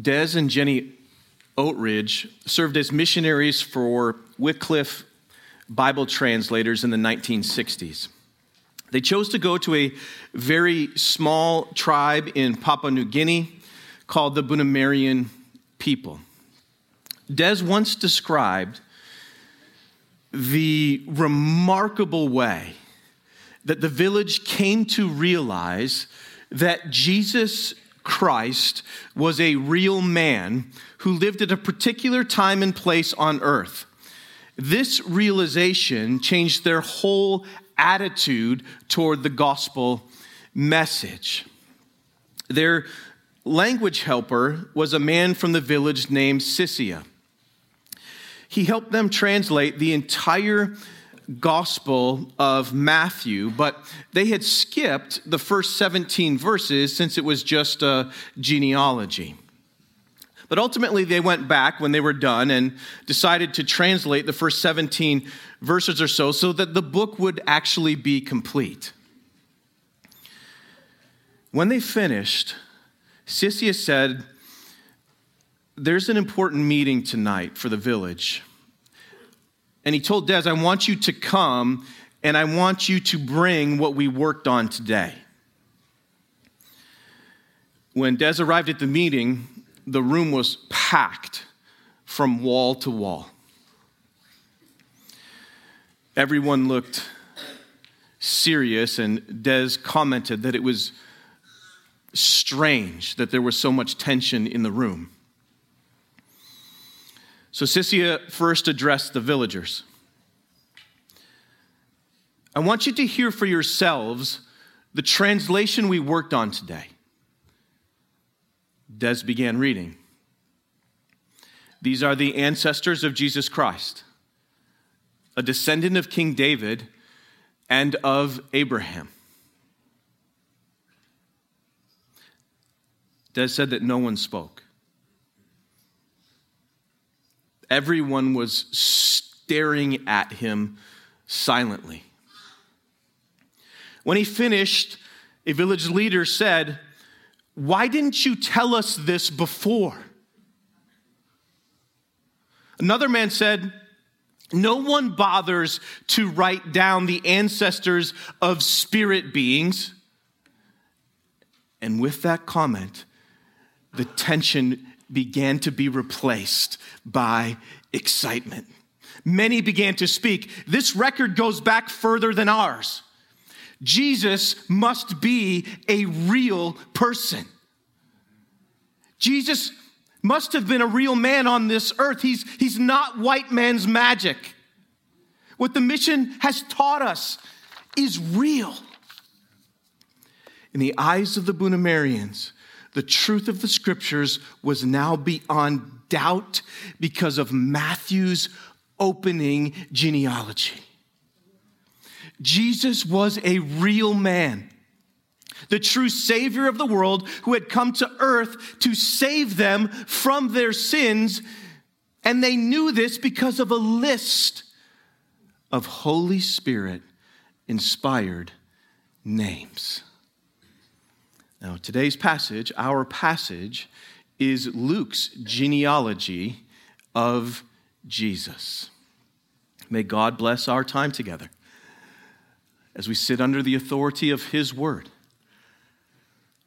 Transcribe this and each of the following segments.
Des and Jenny Oatridge served as missionaries for Wycliffe Bible translators in the 1960s. They chose to go to a very small tribe in Papua New Guinea called the Binumarien people. Des once described the remarkable way that the village came to realize that Jesus Christ was a real man who lived at a particular time and place on earth. This realization changed their whole attitude toward the gospel message. Their language helper was a man from the village named Sisia. He helped them translate the entire Gospel of Matthew, but they had skipped the first 17 verses since it was just a genealogy. But ultimately, they went back when they were done and decided to translate the first 17 verses or so so that the book would actually be complete. When they finished, Sisia said, There's an important meeting tonight for the village and he told Des, I want you to come and I want you to bring what we worked on today. When Des arrived at the meeting, the room was packed from wall to wall. Everyone looked serious, and Des commented that it was strange that there was so much tension in the room. So Sisia first addressed the villagers. I want you to hear for yourselves the translation we worked on today. Des began reading. These are the ancestors of Jesus Christ, a descendant of King David and of Abraham. Des said that no one spoke. Everyone was staring at him silently. When he finished, a village leader said, Why didn't you tell us this before? Another man said, No one bothers to write down the ancestors of spirit beings. And with that comment, the tension began to be replaced by excitement. Many began to speak. This record goes back further than ours. Jesus must be a real person. Jesus must have been a real man on this earth. He's, he's not white man's magic. What the mission has taught us is real. In the eyes of the Binumariens, the truth of the scriptures was now beyond doubt because of Matthew's opening genealogy. Jesus was a real man, the true Savior of the world who had come to earth to save them from their sins. And they knew this because of a list of Holy Spirit inspired names. Now, today's passage, our passage, is Luke's genealogy of Jesus. May God bless our time together as we sit under the authority of His Word.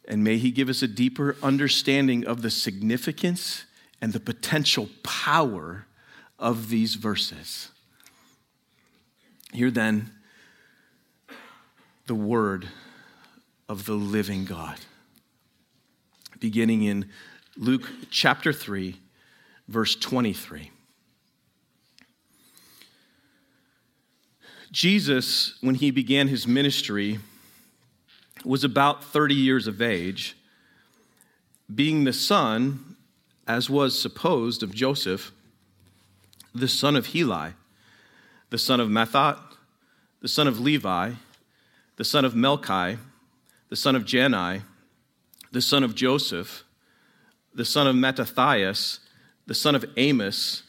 And may He give us a deeper understanding of the significance and the potential power of these verses. Here then, the Word of the living God. Beginning in Luke chapter 3, verse 23. Jesus, when he began his ministry, was about 30 years of age, being the son, as was supposed, of Joseph, the son of Heli, the son of Matthat, the son of Levi, the son of Melchi, the son of Jannai, the son of Joseph, the son of Mattathias, the son of Amos,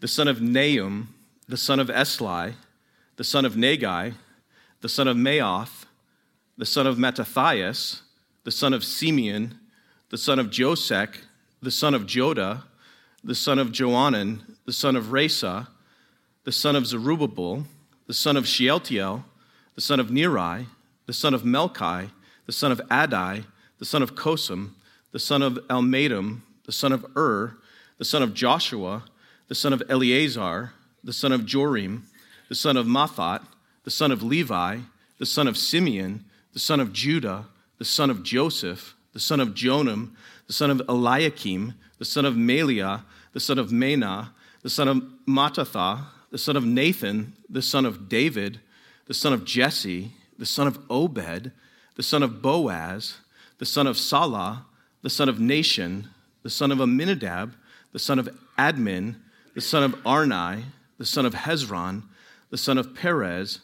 the son of Nahum, the son of Esli, the son of Naggai, the son of Maath, the son of Mattathias, the son of Simeon, the son of Josech, the son of Joda, the son of Joanan, the son of Rhesa, the son of Zerubbabel, the son of Shealtiel, the son of Neri, the son of Melchi, the son of Addi, the son of Cosam, the son of Elmadam, the son of Ur, the son of Joshua, the son of Eleazar, the son of Jorim, the son of Matthat, the son of Levi, the son of Simeon, the son of Judah, the son of Joseph, the son of Jonam, the son of Eliakim, the son of Melea, the son of Menah, the son of Mattatha, the son of Nathan, the son of David, the son of Jesse, the son of Obed, the son of Boaz, the son of Salah, the son of Nahshon, the son of Amminadab, the son of Admin, the son of Arni, the son of Hezron, the son of Perez,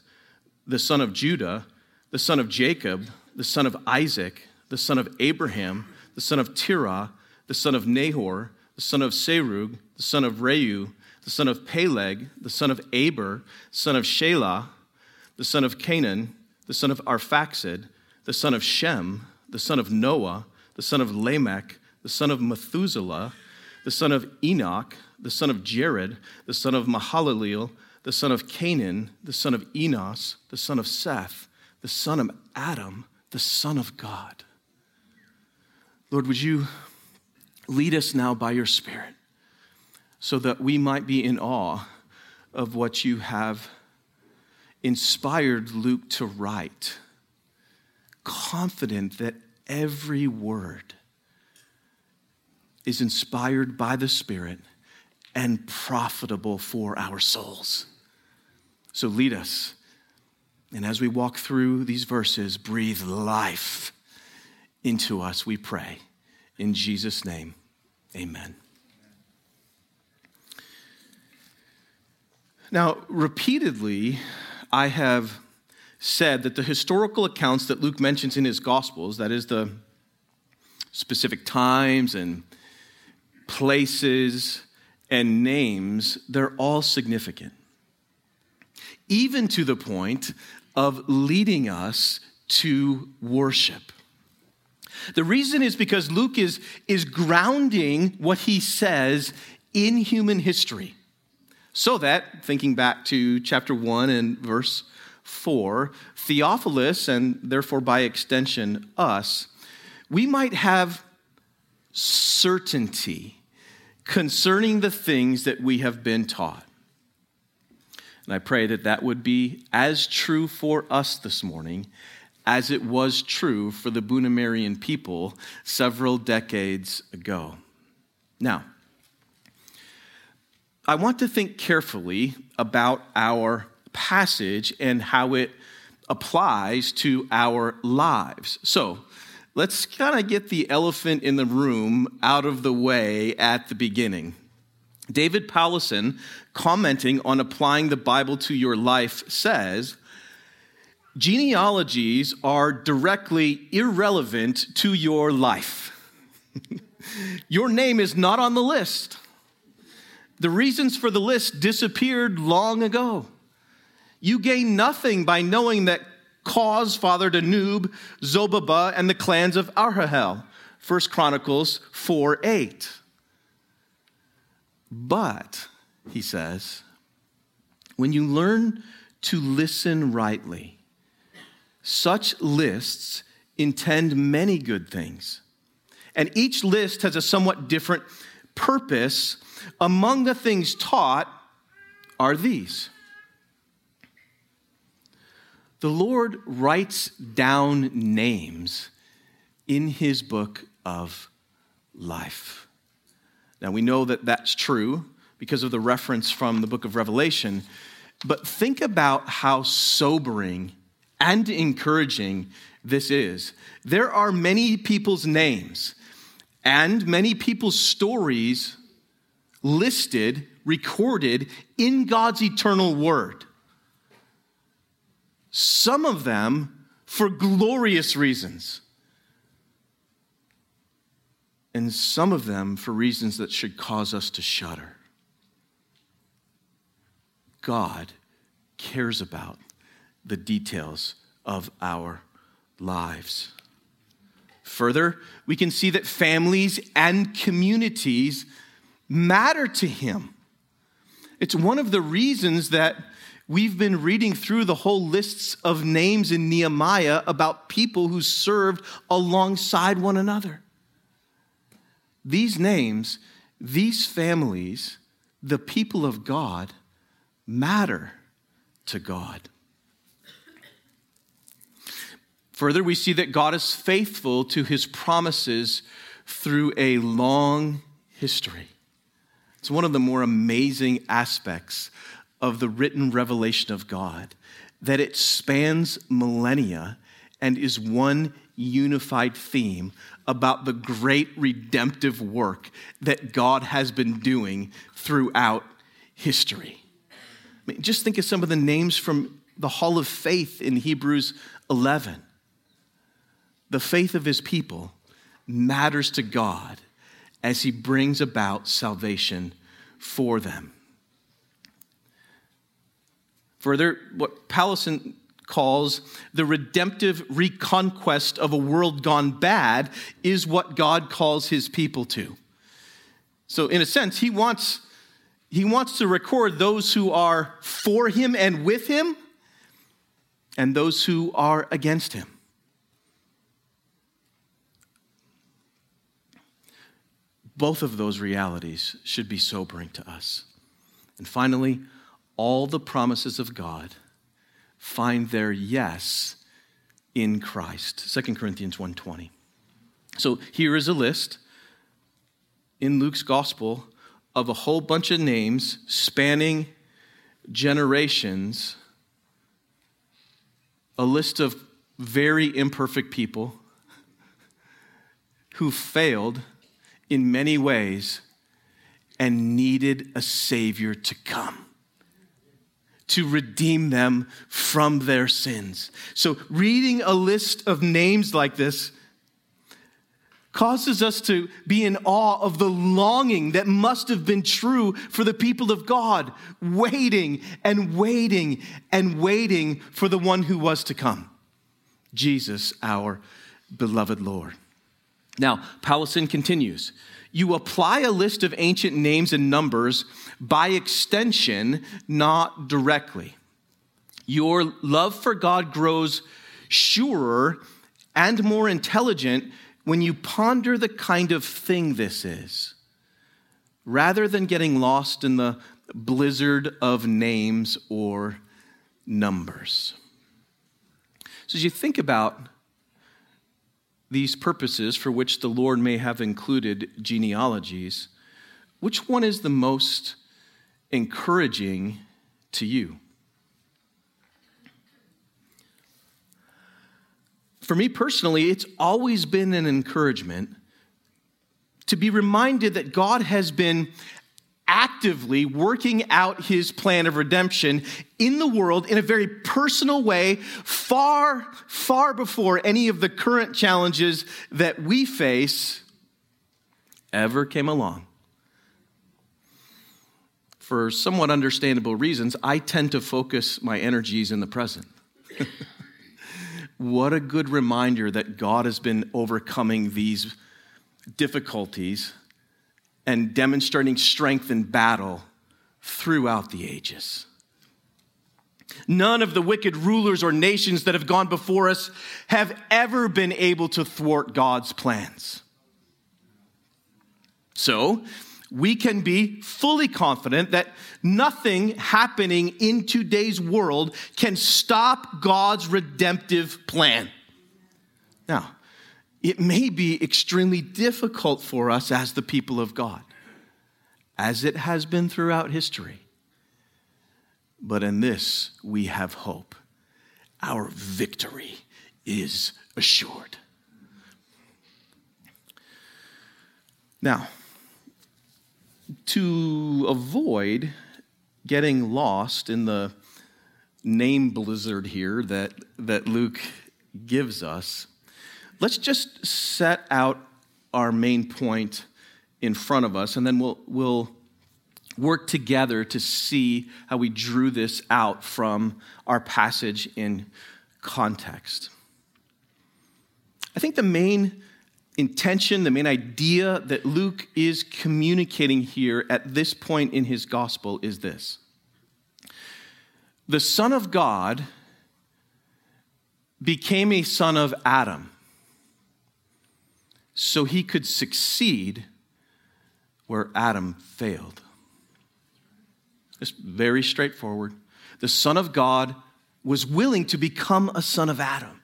the son of Judah, the son of Jacob, the son of Isaac, the son of Abraham, the son of Terah, the son of Nahor, the son of Serug, the son of Reu, the son of Peleg, the son of Eber, son of Shelah, the son of Cainan, the son of Arphaxad, the son of Shem, the son of Noah, the son of Lamech, the son of Methuselah, the son of Enoch, the son of Jared, the son of Mahalaleel, the son of Cainan, the son of Enos, the son of Seth, the son of Adam, the Son of God. Lord, would you lead us now by your Spirit so that we might be in awe of what you have inspired Luke to write, confident that every word is inspired by the Spirit and profitable for our souls. So lead us. And as we walk through these verses, breathe life into us, we pray. In Jesus' name, amen. Now, repeatedly, I have said that the historical accounts that Luke mentions in his Gospels, that is, the specific times and places and names, they're all significant. Even to the point of leading us to worship. The reason is because Luke is, is grounding what he says in human history. So that, thinking back to chapter 1 and verse 4, Theophilus, and therefore by extension us, we might have certainty concerning the things that we have been taught. And I pray that that would be as true for us this morning as it was true for the Binumarien people several decades ago. Now, I want to think carefully about our passage and how it applies to our lives. So, let's kind of get the elephant in the room out of the way at the beginning. David Powlison, commenting on applying the Bible to your life, says, Genealogies are directly irrelevant to your life. your name is not on the list. The reasons for the list disappeared long ago. You gain nothing by knowing that Koz fathered Anub, Zobebah, and the clans of Aharhel. 1 Chronicles 4 8. But, he says, when you learn to listen rightly, such lists intend many good things. And each list has a somewhat different purpose. Among the things taught are these the Lord writes down names in his book of life. Now, we know that that's true because of the reference from the book of Revelation, but think about how sobering and encouraging this is. There are many people's names and many people's stories listed, recorded in God's eternal word. Some of them for glorious reasons and some of them for reasons that should cause us to shudder. God cares about the details of our lives. Further, we can see that families and communities matter to him. It's one of the reasons that we've been reading through the whole lists of names in Nehemiah about people who served alongside one another. These names, these families, the people of God, matter to God. Further, we see that God is faithful to his promises through a long history. It's one of the more amazing aspects of the written revelation of God that it spans millennia and is one unified theme about the great redemptive work that God has been doing throughout history. I mean, just think of some of the names from the Hall of Faith in Hebrews 11 the faith of his people matters to God as he brings about salvation for them. Further, what Powlison calls the redemptive reconquest of a world gone bad is what God calls his people to. So, in a sense, he wants, he wants to record those who are for him and with him and those who are against him. Both of those realities should be sobering to us. And finally, all the promises of God find their yes in Christ. 2 Corinthians 1:20. So here is a list in Luke's gospel of a whole bunch of names spanning generations, a list of very imperfect people who failed in many ways and needed a Savior to come to redeem them from their sins. So, reading a list of names like this causes us to be in awe of the longing that must have been true for the people of God, waiting and waiting and waiting for the one who was to come Jesus, our beloved Lord. Now, Powlison continues. You apply a list of ancient names and numbers by extension, not directly. Your love for God grows surer and more intelligent when you ponder the kind of thing this is, rather than getting lost in the blizzard of names or numbers. So, as you think about these purposes for which the Lord may have included genealogies, which one is the most encouraging to you? For me personally, it's always been an encouragement to be reminded that God has been actively working out his plan of redemption in the world in a very personal way, far, far before any of the current challenges that we face ever came along. For somewhat understandable reasons, I tend to focus my energies in the present. what a good reminder that God has been overcoming these difficulties and demonstrating strength in battle throughout the ages. None of the wicked rulers or nations that have gone before us have ever been able to thwart God's plans. So, we can be fully confident that nothing happening in today's world can stop God's redemptive plan. Now, it may be extremely difficult for us as the people of God, as it has been throughout history. But in this, we have hope. Our victory is assured. Now, to avoid getting lost in the name blizzard here that, that Luke gives us, let's just set out our main point in front of us, and then we'll, we'll work together to see how we drew this out from our passage in context. I think the main intention, the main idea that Luke is communicating here at this point in his gospel is this The Son of God became a son of Adam so he could succeed where Adam failed. It's very straightforward. The Son of God was willing to become a son of Adam.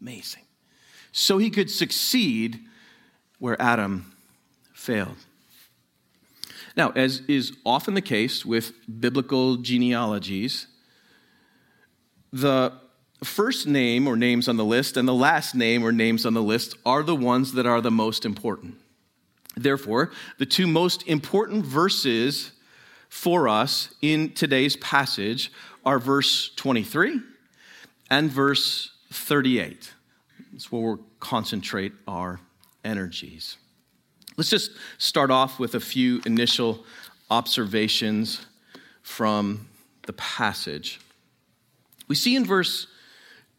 Amazing. So he could succeed where Adam failed. Now, as is often the case with biblical genealogies, the first name or names on the list and the last name or names on the list are the ones that are the most important. Therefore, the two most important verses for us in today's passage are verse 23 and verse 38. That's where we'll concentrate our energies. Let's just start off with a few initial observations from the passage. We see in verse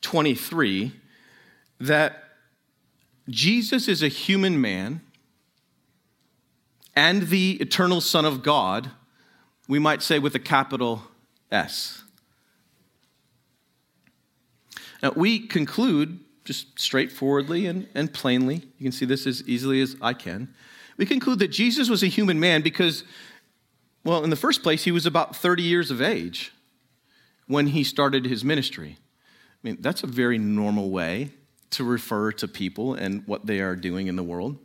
23 that Jesus is a human man and the eternal Son of God, we might say with a capital S. Now, we conclude just straightforwardly and, and plainly, you can see this as easily as I can. We conclude that Jesus was a human man because, well, in the first place, he was about 30 years of age when he started his ministry. I mean, that's a very normal way to refer to people and what they are doing in the world.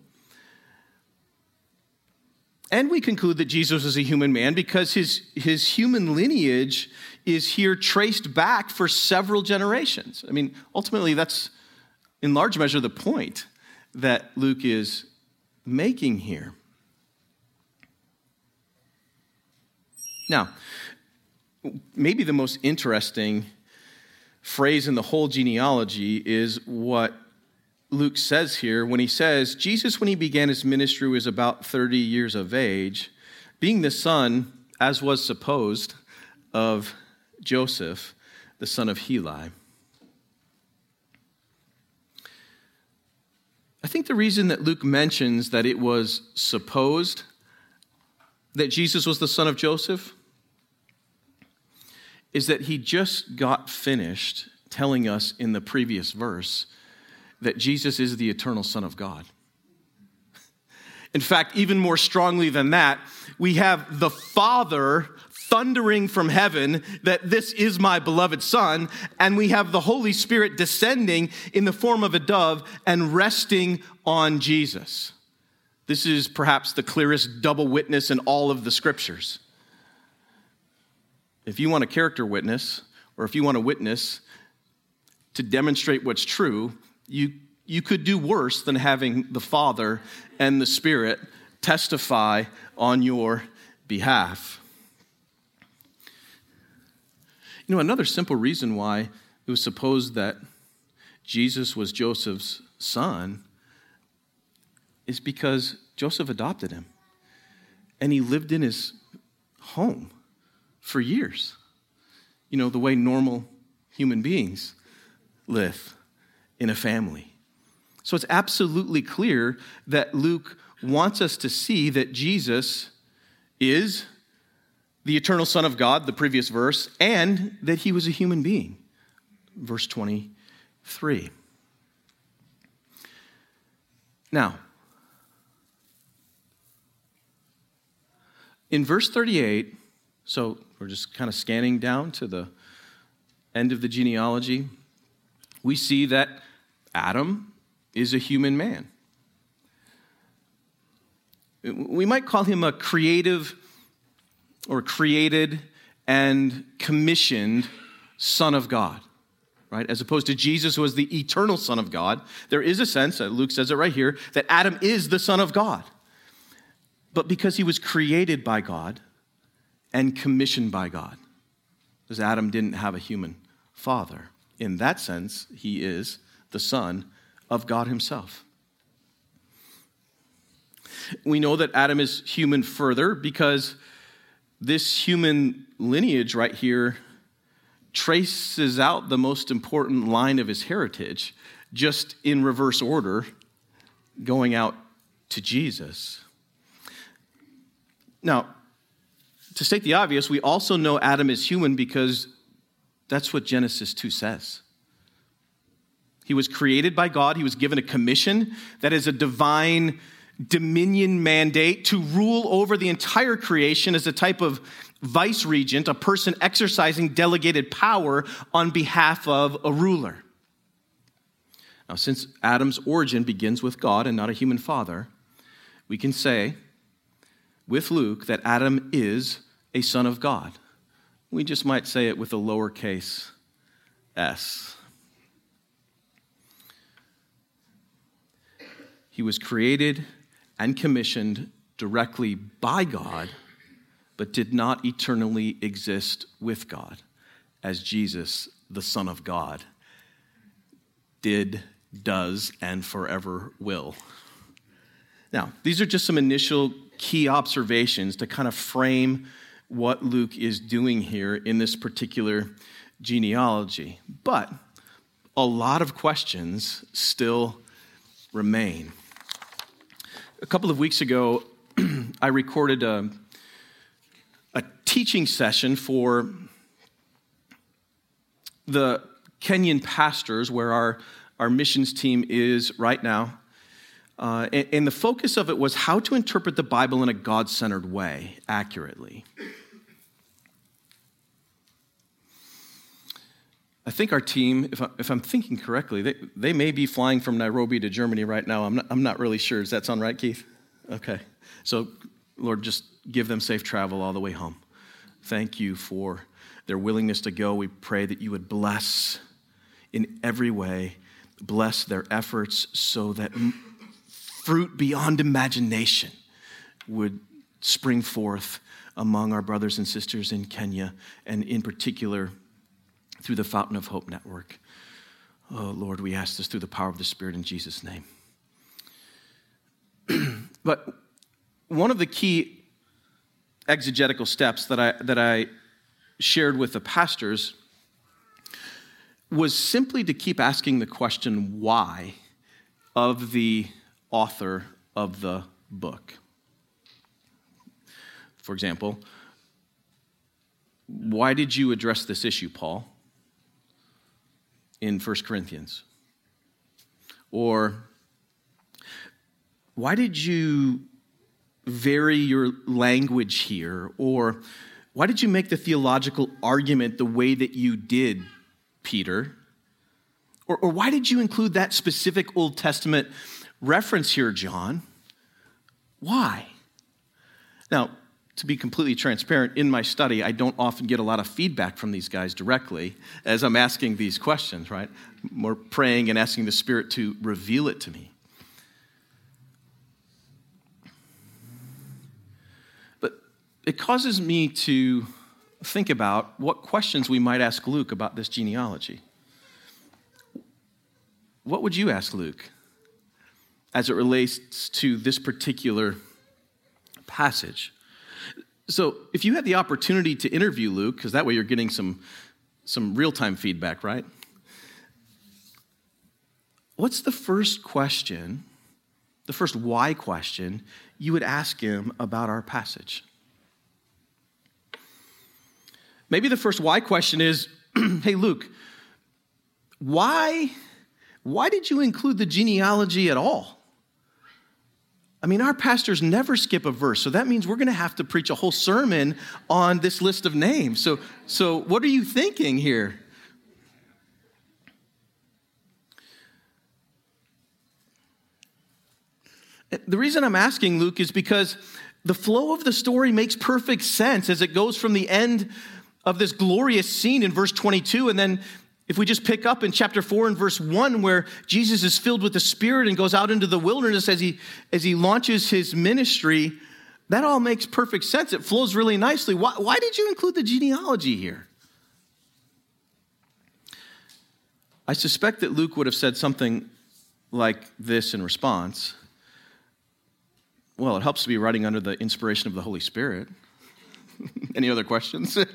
And we conclude that Jesus is a human man because his, his human lineage is here traced back for several generations. I mean, ultimately, that's in large measure the point that Luke is making here. Now, maybe the most interesting phrase in the whole genealogy is what Luke says here when he says, Jesus, when he began his ministry, was about 30 years of age, being the son, as was supposed, of Joseph, the son of Heli. I think the reason that Luke mentions that it was supposed that Jesus was the son of Joseph is that he just got finished telling us in the previous verse that Jesus is the eternal Son of God. In fact, even more strongly than that, we have the Father thundering from heaven that this is my beloved Son, and we have the Holy Spirit descending in the form of a dove and resting on Jesus. This is perhaps the clearest double witness in all of the scriptures. If you want a character witness, or if you want a witness to demonstrate what's true, you, you could do worse than having the Father and the Spirit testify on your behalf. You know, another simple reason why it was supposed that Jesus was Joseph's son is because Joseph adopted him and he lived in his home for years. You know, the way normal human beings live in a family. So it's absolutely clear that Luke wants us to see that Jesus is the eternal Son of God, the previous verse, and that he was a human being. Verse 23. Now, in verse 38, so we're just kind of scanning down to the end of the genealogy. We see that Adam is a human man. We might call him a creative or created and commissioned Son of God, right? As opposed to Jesus, who was the eternal Son of God. There is a sense, uh, Luke says it right here, that Adam is the Son of God. But because he was created by God, and commissioned by God. Because Adam didn't have a human father. In that sense, he is the son of God himself. We know that Adam is human further because this human lineage right here traces out the most important line of his heritage, just in reverse order going out to Jesus. Now, to state the obvious, we also know Adam is human because that's what Genesis 2 says. He was created by God, he was given a commission that is a divine dominion mandate to rule over the entire creation as a type of vice regent, a person exercising delegated power on behalf of a ruler. Now, since Adam's origin begins with God and not a human father, we can say with Luke that Adam is a son of God. We just might say it with a lowercase s. He was created and commissioned directly by God, but did not eternally exist with God, as Jesus, the Son of God, did, does, and forever will. Now, these are just some initial key observations to kind of frame what Luke is doing here in this particular genealogy. But a lot of questions still remain. A couple of weeks ago, I recorded a, a teaching session for the Kenyan pastors, where our, our missions team is right now. Uh, and, and the focus of it was how to interpret the Bible in a God centered way accurately. I think our team, if, I, am thinking correctly, they, they may be flying from Nairobi to Germany right now. I'm not, I'm not really sure. Does that sound right, Keith? Okay. So, Lord, just give them safe travel all the way home. Thank you for their willingness to go. We pray that you would bless in every way, bless their efforts so that fruit beyond imagination would spring forth among our brothers and sisters in Kenya, and in particular through the Fountain of Hope Network. Oh, Lord, we ask this through the power of the Spirit in Jesus' name. but one of the key exegetical steps that I, that I shared with the pastors was simply to keep asking the question why of the author of the book. For example, why did you address this issue, Paul, in 1 Corinthians? Or why did you vary your language here? Or why did you make the theological argument the way that you did, Peter? Or, or why did you include that specific Old Testament reference here, John. Why? Now, to be completely transparent, in my study, I don't often get a lot of feedback from these guys directly as I'm asking these questions, right? More praying and asking the Spirit to reveal it to me. But it causes me to think about what questions we might ask Luke about this genealogy. What would you ask Luke? As it relates to this particular passage. So, if you had the opportunity to interview Luke, because that way you're getting some, some real time feedback, right? What's the first question, the first why question you would ask him about our passage? Maybe the first why question is hey, Luke, why, why did you include the genealogy at all? I mean, our pastors never skip a verse, so that means we're going to have to preach a whole sermon on this list of names. So, so what are you thinking here? Eh, the reason I'm asking Luke is because the flow of the story makes perfect sense as it goes from the end of this glorious scene in verse 22 and then if we just pick up in chapter 4 and verse 1, where Jesus is filled with the Spirit and goes out into the wilderness as he, as he launches his ministry, that all makes perfect sense. It flows really nicely. Why, why did you include the genealogy here? I suspect that Luke would have said something like this in response Well, it helps to be writing under the inspiration of the Holy Spirit. Any other questions?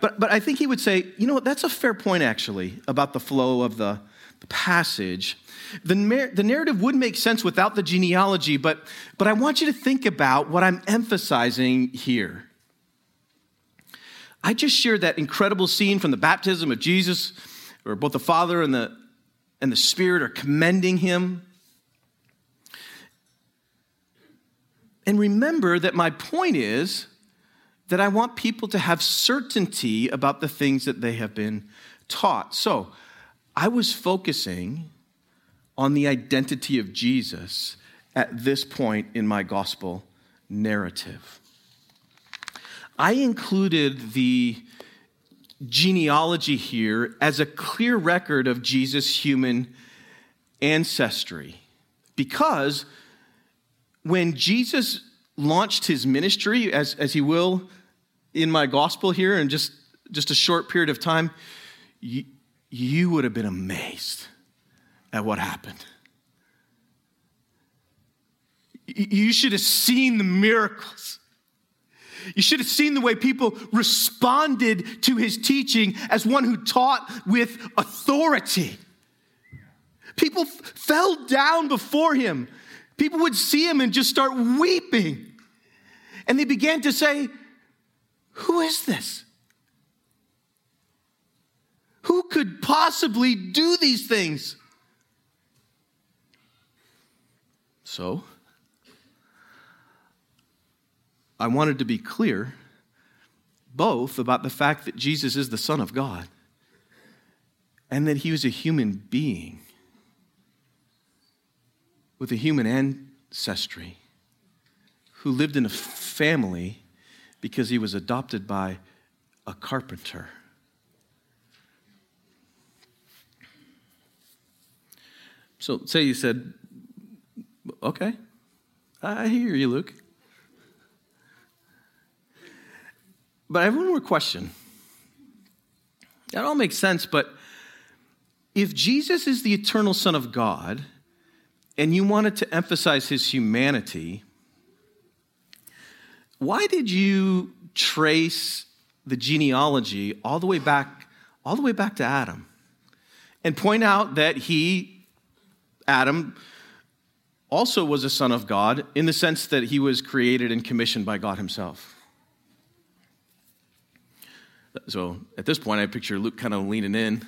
But, but I think he would say, you know what, that's a fair point actually about the flow of the, passage. The, the narrative would make sense without the genealogy, but, but I want you to think about what I'm emphasizing here. I just shared that incredible scene from the baptism of Jesus, where both the Father and the, and the Spirit are commending him. And remember that my point is that I want people to have certainty about the things that they have been taught. So I was focusing on the identity of Jesus at this point in my gospel narrative. I included the genealogy here as a clear record of Jesus' human ancestry because when Jesus launched his ministry, as, as he will in my gospel here in just, just a short period of time, you, you would have been amazed at what happened. You should have seen the miracles. You should have seen the way people responded to his teaching as one who taught with authority. People f- fell down before him. People would see him and just start weeping. And they began to say, Who is this? Who could possibly do these things? So, I wanted to be clear both about the fact that Jesus is the Son of God and that he was a human being with a human ancestry who lived in a family because he was adopted by a carpenter. So, say you said, okay, I hear you, Luke. But I have one more question. That all makes sense, but if Jesus is the eternal Son of God, and you wanted to emphasize his humanity, why did you trace the genealogy all the way back, all the way back to Adam? And point out that he, Adam, also was a son of God in the sense that he was created and commissioned by God himself. So at this point, I picture Luke kind of leaning in,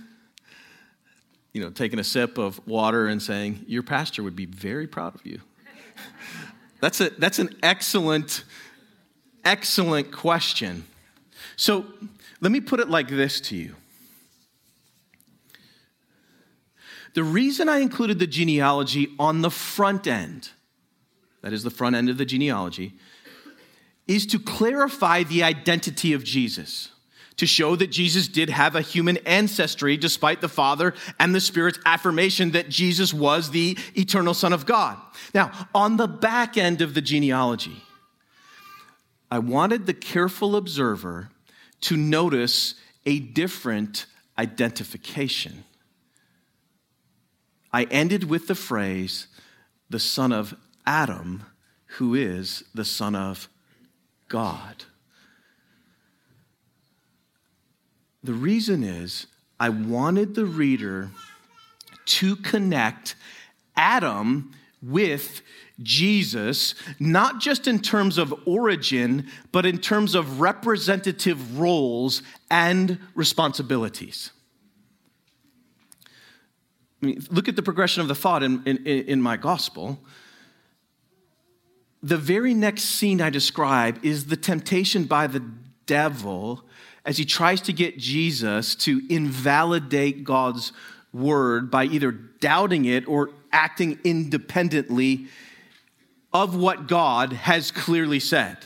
you know, taking a sip of water and saying, Your pastor would be very proud of you. that's, a, that's an excellent, excellent question. So let me put it like this to you. The reason I included the genealogy on the front end, that is the front end of the genealogy, is to clarify the identity of Jesus to show that Jesus did have a human ancestry despite the Father and the Spirit's affirmation that Jesus was the eternal Son of God. Now, on the back end of the genealogy, I wanted the careful observer to notice a different identification. I ended with the phrase, the son of Adam, who is the son of God. The reason is I wanted the reader to connect Adam with Jesus, not just in terms of origin, but in terms of representative roles and responsibilities. I mean, look at the progression of the thought in, in, in my gospel. The very next scene I describe is the temptation by the devil as he tries to get Jesus to invalidate God's word by either doubting it or acting independently of what God has clearly said.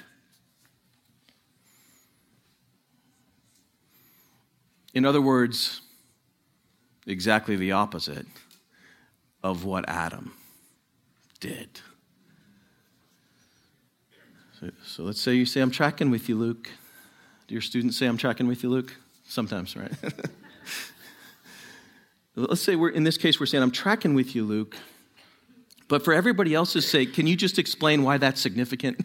In other words, exactly the opposite of what Adam did. So, so, let's say you say, I'm tracking with you, Luke. Do your students say, I'm tracking with you, Luke? Sometimes, right? let's say we're, in this case, we're saying, I'm tracking with you, Luke. But for everybody else's sake, can you just explain why that's significant?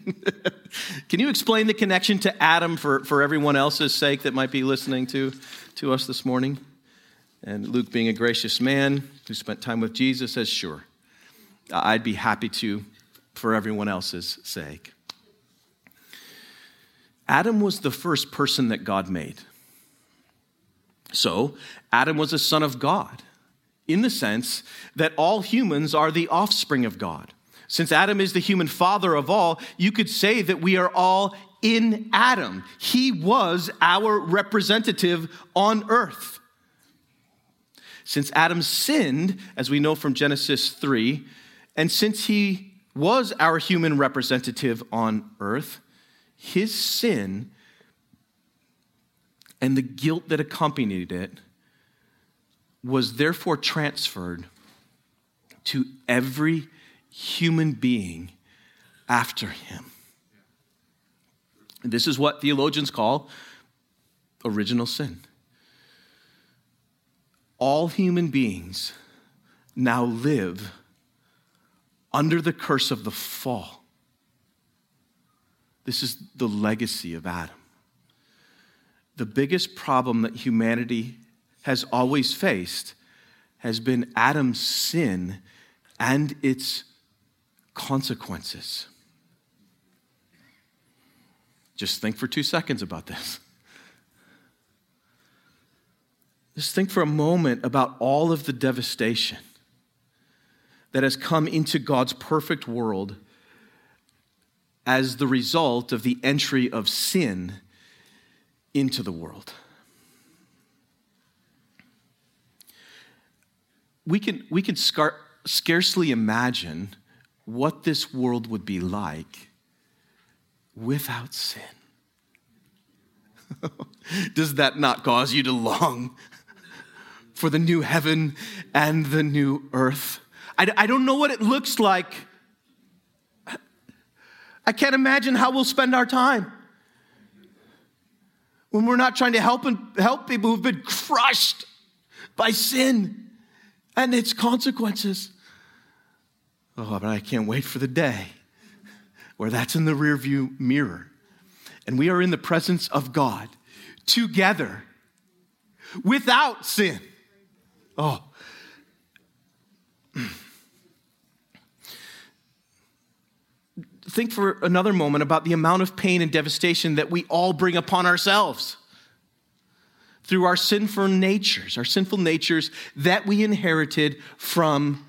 can you explain the connection to Adam for, for everyone else's sake that might be listening to, to us this morning? And Luke, being a gracious man who spent time with Jesus, says, Sure, I'd be happy to for everyone else's sake. Adam was the first person that God made. So, Adam was a son of God in the sense that all humans are the offspring of God. Since Adam is the human father of all, you could say that we are all in Adam. He was our representative on earth. Since Adam sinned, as we know from Genesis 3, and since he was our human representative on earth, his sin and the guilt that accompanied it was therefore transferred to every human being after him. This is what theologians call original sin. All human beings now live under the curse of the fall. This is the legacy of Adam. The biggest problem that humanity has always faced has been Adam's sin and its consequences. Just think for two seconds about this. Just think for a moment about all of the devastation that has come into God's perfect world as the result of the entry of sin into the world. We can, we can scar- scarcely imagine what this world would be like without sin. Does that not cause you to long for the new heaven and the new earth? I, I don't know what it looks like. I can't imagine how we'll spend our time when we're not trying to help and help people who've been crushed by sin and its consequences. Oh, but I can't wait for the day where that's in the rearview mirror and we are in the presence of God together without sin. Oh. Think for another moment about the amount of pain and devastation that we all bring upon ourselves through our sinful natures, our sinful natures that we inherited from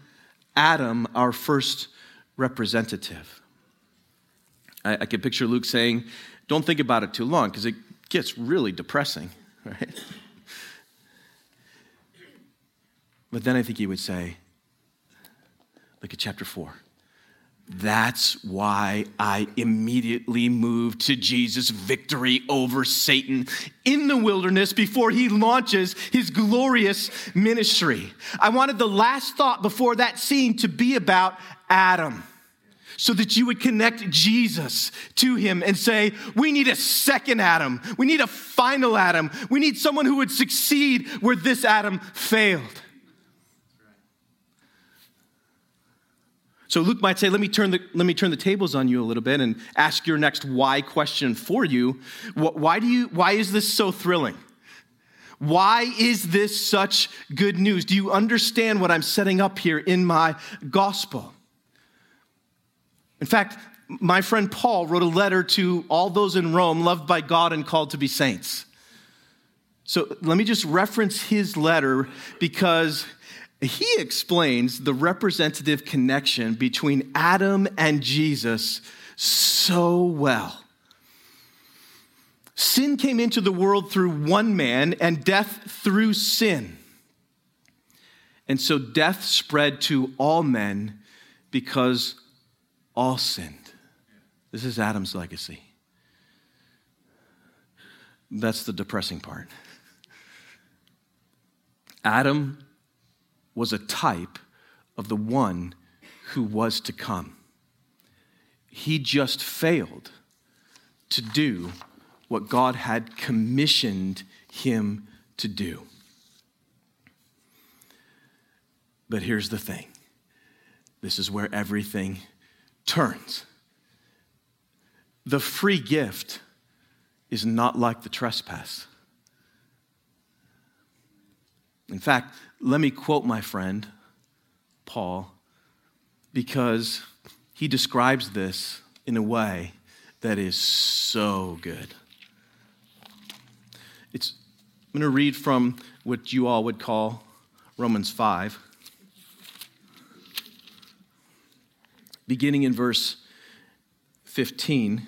Adam, our first representative. I, I can picture Luke saying, Don't think about it too long because it gets really depressing, right? But then I think he would say, Look at chapter 4. That's why I immediately moved to Jesus' victory over Satan in the wilderness before he launches his glorious ministry. I wanted the last thought before that scene to be about Adam so that you would connect Jesus to him and say, We need a second Adam. We need a final Adam. We need someone who would succeed where this Adam failed. So Luke might say, let me, turn the, let me turn the tables on you a little bit and ask your next why question for you. Why, do you, why is this so thrilling? Why is this such good news? Do you understand what I'm setting up here in my gospel? In fact, my friend Paul wrote a letter to all those in Rome loved by God and called to be saints. So let me just reference his letter because he explains the representative connection between Adam and Jesus so well. Sin came into the world through one man, and death through sin. And so death spread to all men because all sinned. This is Adam's legacy. That's the depressing part. Adam was a type of the one who was to come. He just failed to do what God had commissioned him to do. But here's the thing this is where everything turns. The free gift is not like the trespass. In fact, let me quote my friend, Paul, because he describes this in a way that is so good. It's, I'm going to read from what you all would call Romans 5, beginning in verse 15.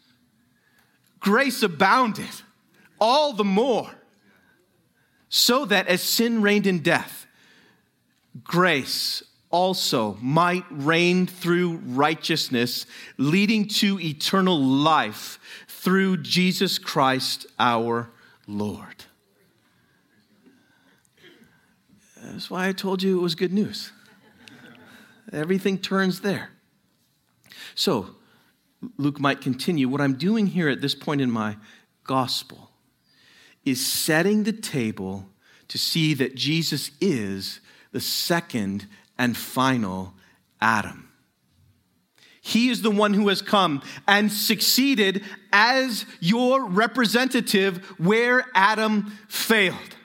grace abounded all the more, so that as sin reigned in death, grace also might reign through righteousness, leading to eternal life through Jesus Christ our Lord. That's why I told you it was good news. Everything turns there. So, Luke might continue. What I'm doing here at this point in my gospel is setting the table to see that Jesus is the second and final Adam. He is the one who has come and succeeded as your representative where Adam failed.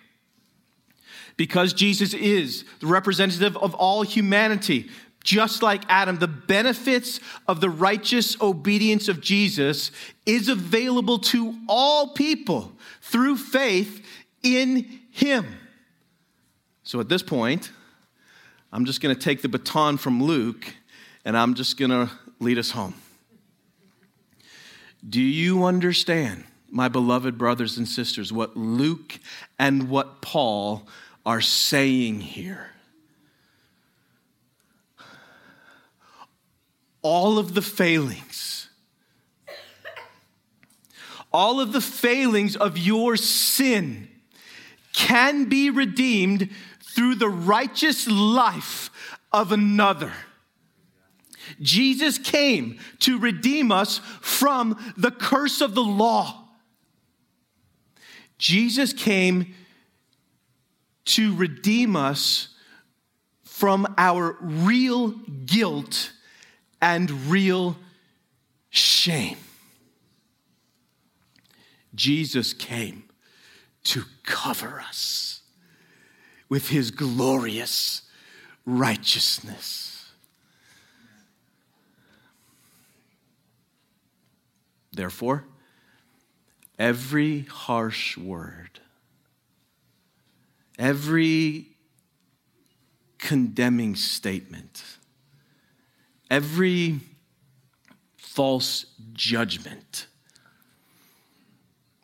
Because Jesus is the representative of all humanity, just like Adam, the benefits of the righteous obedience of Jesus is available to all people through faith in him. So at this point, I'm just going to take the baton from Luke and I'm just going to lead us home. Do you understand, my beloved brothers and sisters, what Luke and what Paul are saying here? All of the failings, all of the failings of your sin can be redeemed through the righteous life of another. Jesus came to redeem us from the curse of the law. Jesus came to redeem us from our real guilt and real shame. Jesus came to cover us with his glorious righteousness. Therefore, every harsh word, every condemning statement, every false judgment,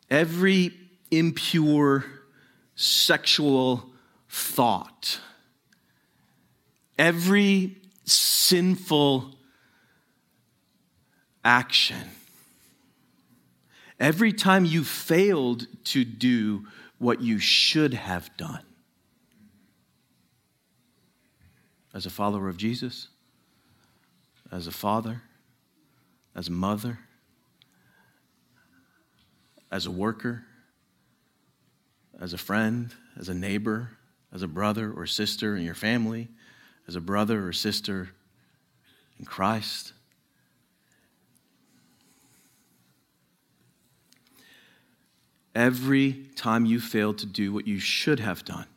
every impure sexual thought, every sinful action, every time you failed to do what you should have done as a follower of Jesus, as a father, as a mother, as a worker, as a friend, as a neighbor, as a brother or sister in your family, as a brother or sister in Christ. Every time you fail to do what you should have done,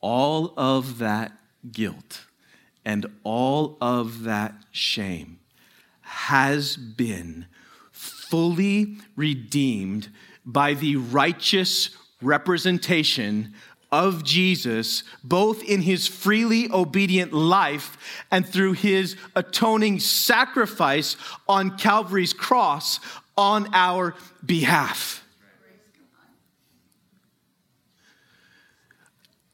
all of that guilt and all of that shame has been fully redeemed by the righteous representation of Jesus, both in his freely obedient life and through his atoning sacrifice on Calvary's cross on our behalf.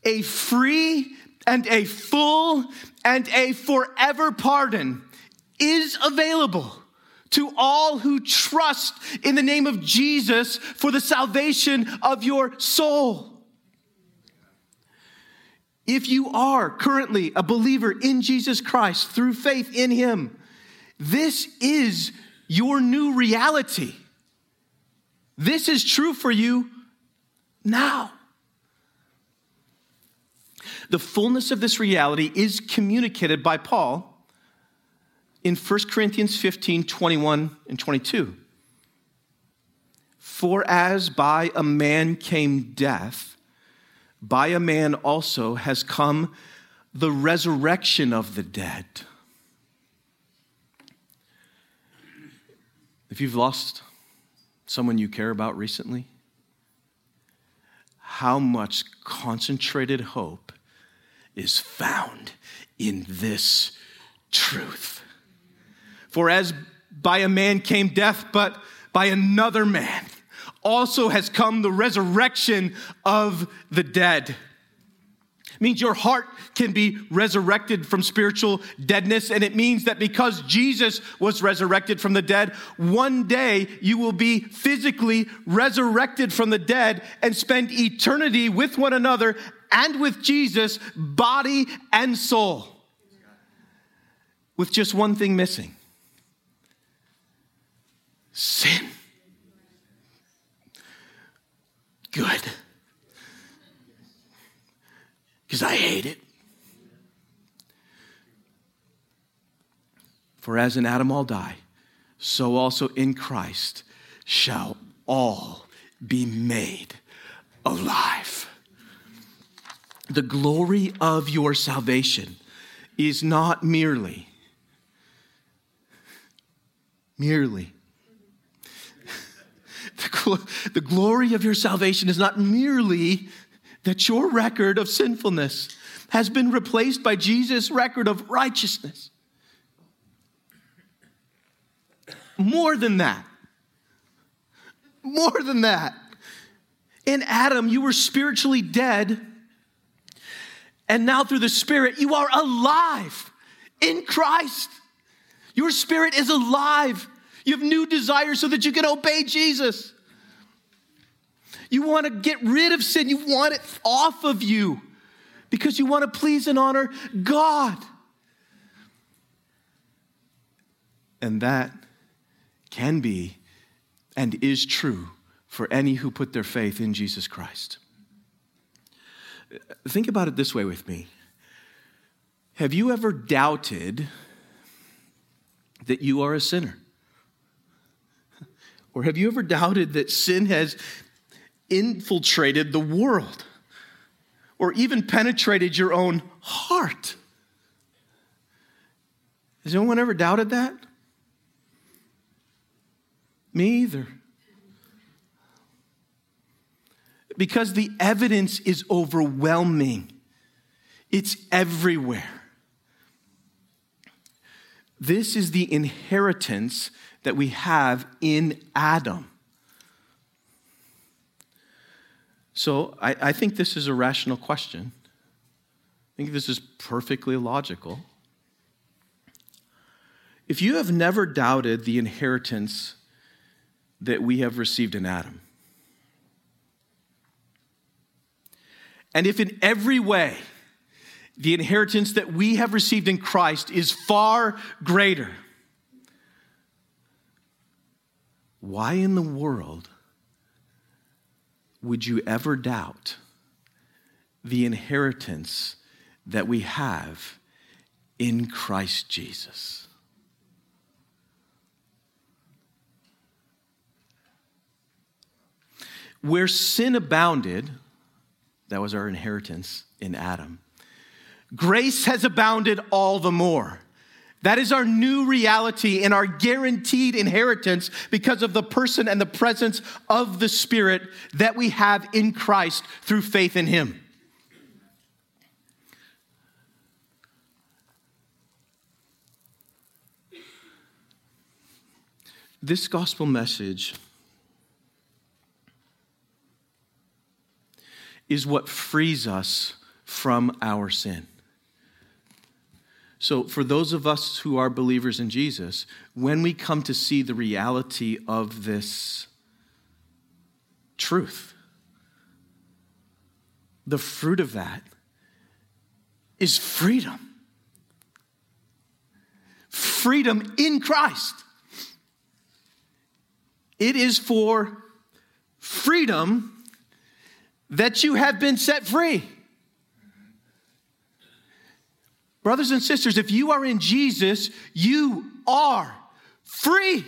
A free and a full and a forever pardon is available to all who trust in the name of Jesus for the salvation of your soul. If you are currently a believer in Jesus Christ through faith in Him, this is your new reality. This is true for you now. The fullness of this reality is communicated by Paul in 1 Corinthians 15 21 and 22. For as by a man came death, by a man also has come the resurrection of the dead. If you've lost someone you care about recently, how much concentrated hope is found in this truth. For as by a man came death, but by another man also has come the resurrection of the dead. It means your heart can be resurrected from spiritual deadness. And it means that because Jesus was resurrected from the dead, one day you will be physically resurrected from the dead and spend eternity with one another and with Jesus, body and soul, with just one thing missing sin. Good. Because I hate it. For as in Adam all die, so also in Christ shall all be made alive. The glory of your salvation is not merely, merely the, the glory of your salvation is not merely that your record of sinfulness has been replaced by Jesus' record of righteousness. More than that. More than that. In Adam, you were spiritually dead, and now through the Spirit, you are alive in Christ. Your spirit is alive. You have new desires so that you can obey Jesus. You want to get rid of sin, you want it off of you because you want to please and honor God. And that can be and is true for any who put their faith in Jesus Christ. Think about it this way with me. Have you ever doubted that you are a sinner? Or have you ever doubted that sin has infiltrated the world or even penetrated your own heart? Has anyone ever doubted that? Me either. Because the evidence is overwhelming, it's everywhere. This is the inheritance that we have in Adam. So I, I, think this is a rational question. I think this is perfectly logical. If you have never doubted the inheritance that we have received in Adam, and if in every way the inheritance that we have received in Christ is far greater, why in the world would you ever doubt the inheritance that we have in Christ Jesus? Where sin abounded, that was our inheritance in Adam, grace has abounded all the more. That is our new reality and our guaranteed inheritance because of the person and the presence of the Spirit that we have in Christ through faith in Him. This gospel message is what frees us from our sin. So, for those of us who are believers in Jesus, when we come to see the reality of this truth, the fruit of that is freedom. Freedom in Christ. It is for freedom that you have been set free. Brothers and sisters, if you are in Jesus, you are free.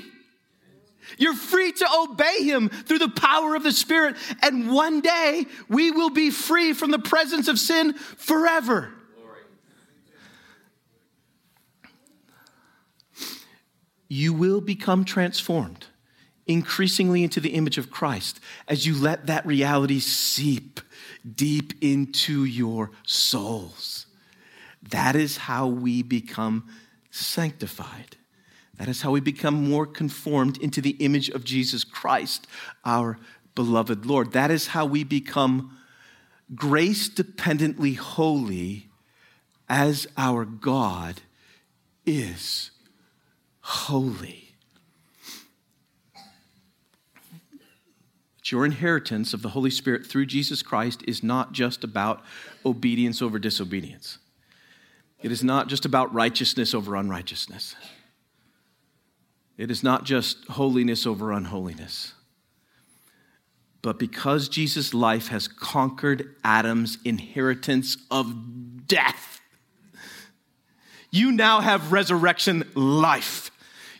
You're free to obey him through the power of the Spirit. And one day we will be free from the presence of sin forever. You will become transformed increasingly into the image of Christ as you let that reality seep deep into your souls. That is how we become sanctified. That is how we become more conformed into the image of Jesus Christ, our beloved Lord. That is how we become grace dependently holy as our God is holy. Your inheritance of the Holy Spirit through Jesus Christ is not just about obedience over disobedience. It is not just about righteousness over unrighteousness. It is not just holiness over unholiness. But because Jesus' life has conquered Adam's inheritance of death, you now have resurrection life.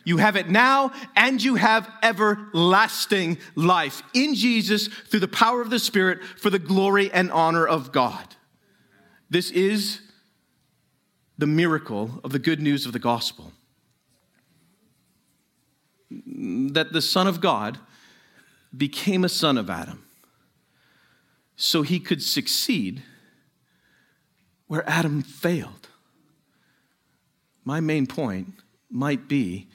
You have it now, and you have everlasting life in Jesus through the power of the Spirit for the glory and honor of God. This is the miracle of the good news of the gospel. That the Son of God became a son of Adam so he could succeed where Adam failed. My main point might be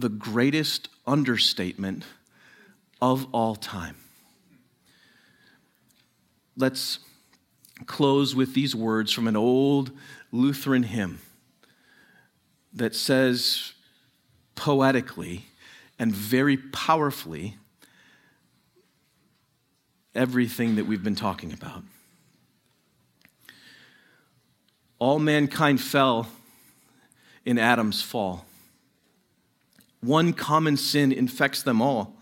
the greatest understatement of all time. Let's close with these words from an old Lutheran hymn that says poetically and very powerfully everything that we've been talking about. All mankind fell in Adam's fall. One common sin infects them all.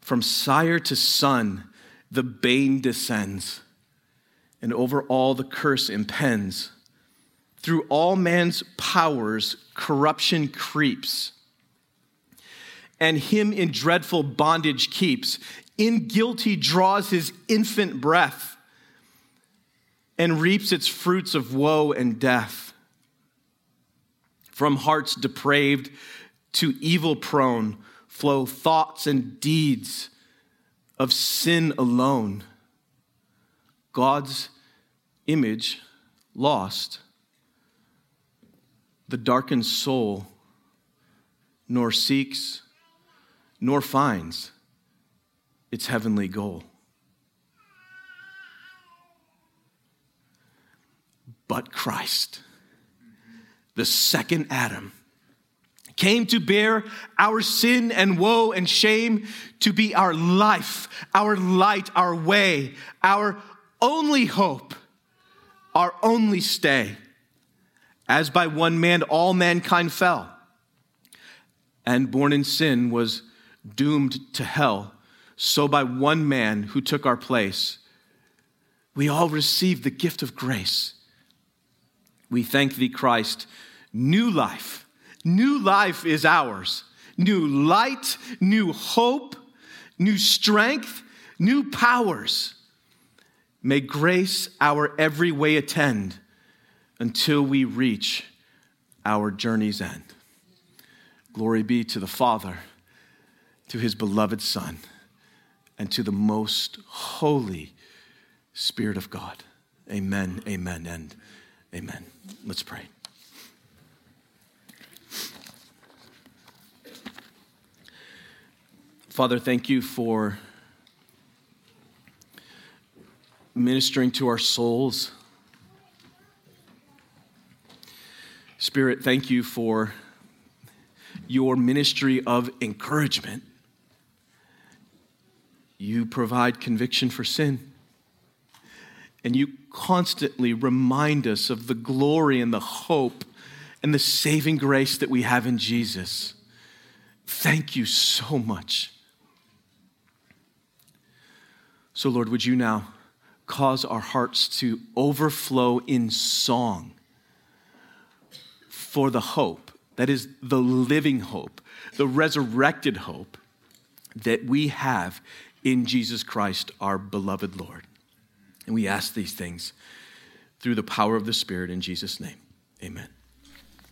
From sire to son, the bane descends, and over all the curse impends. Through all man's powers, corruption creeps, and him in dreadful bondage keeps. In guilt he draws his infant breath and reaps its fruits of woe and death. From hearts depraved to evil prone flow thoughts and deeds of sin alone. God's image lost the darkened soul nor seeks nor finds its heavenly goal. But Christ, the second Adam, came to bear our sin and woe and shame, to be our life, our light, our way, our only hope, our only stay. As by one man all mankind fell, and born in sin was doomed to hell, so by one man who took our place, we all received the gift of grace. We thank thee, Christ. New life, new life is ours. New light, new hope, new strength, new powers. May grace our every way attend until we reach our journey's end. Glory be to the Father, to his beloved Son, and to the most holy Spirit of God. Amen, amen, and amen. Let's pray. Father, thank you for ministering to our souls. Spirit, thank you for your ministry of encouragement. You provide conviction for sin. And you constantly remind us of the glory and the hope and the saving grace that we have in Jesus. Thank you so much. So, Lord, would you now cause our hearts to overflow in song for the hope that is the living hope, the resurrected hope that we have in Jesus Christ, our beloved Lord. And we ask these things through the power of the Spirit in Jesus' name. Amen.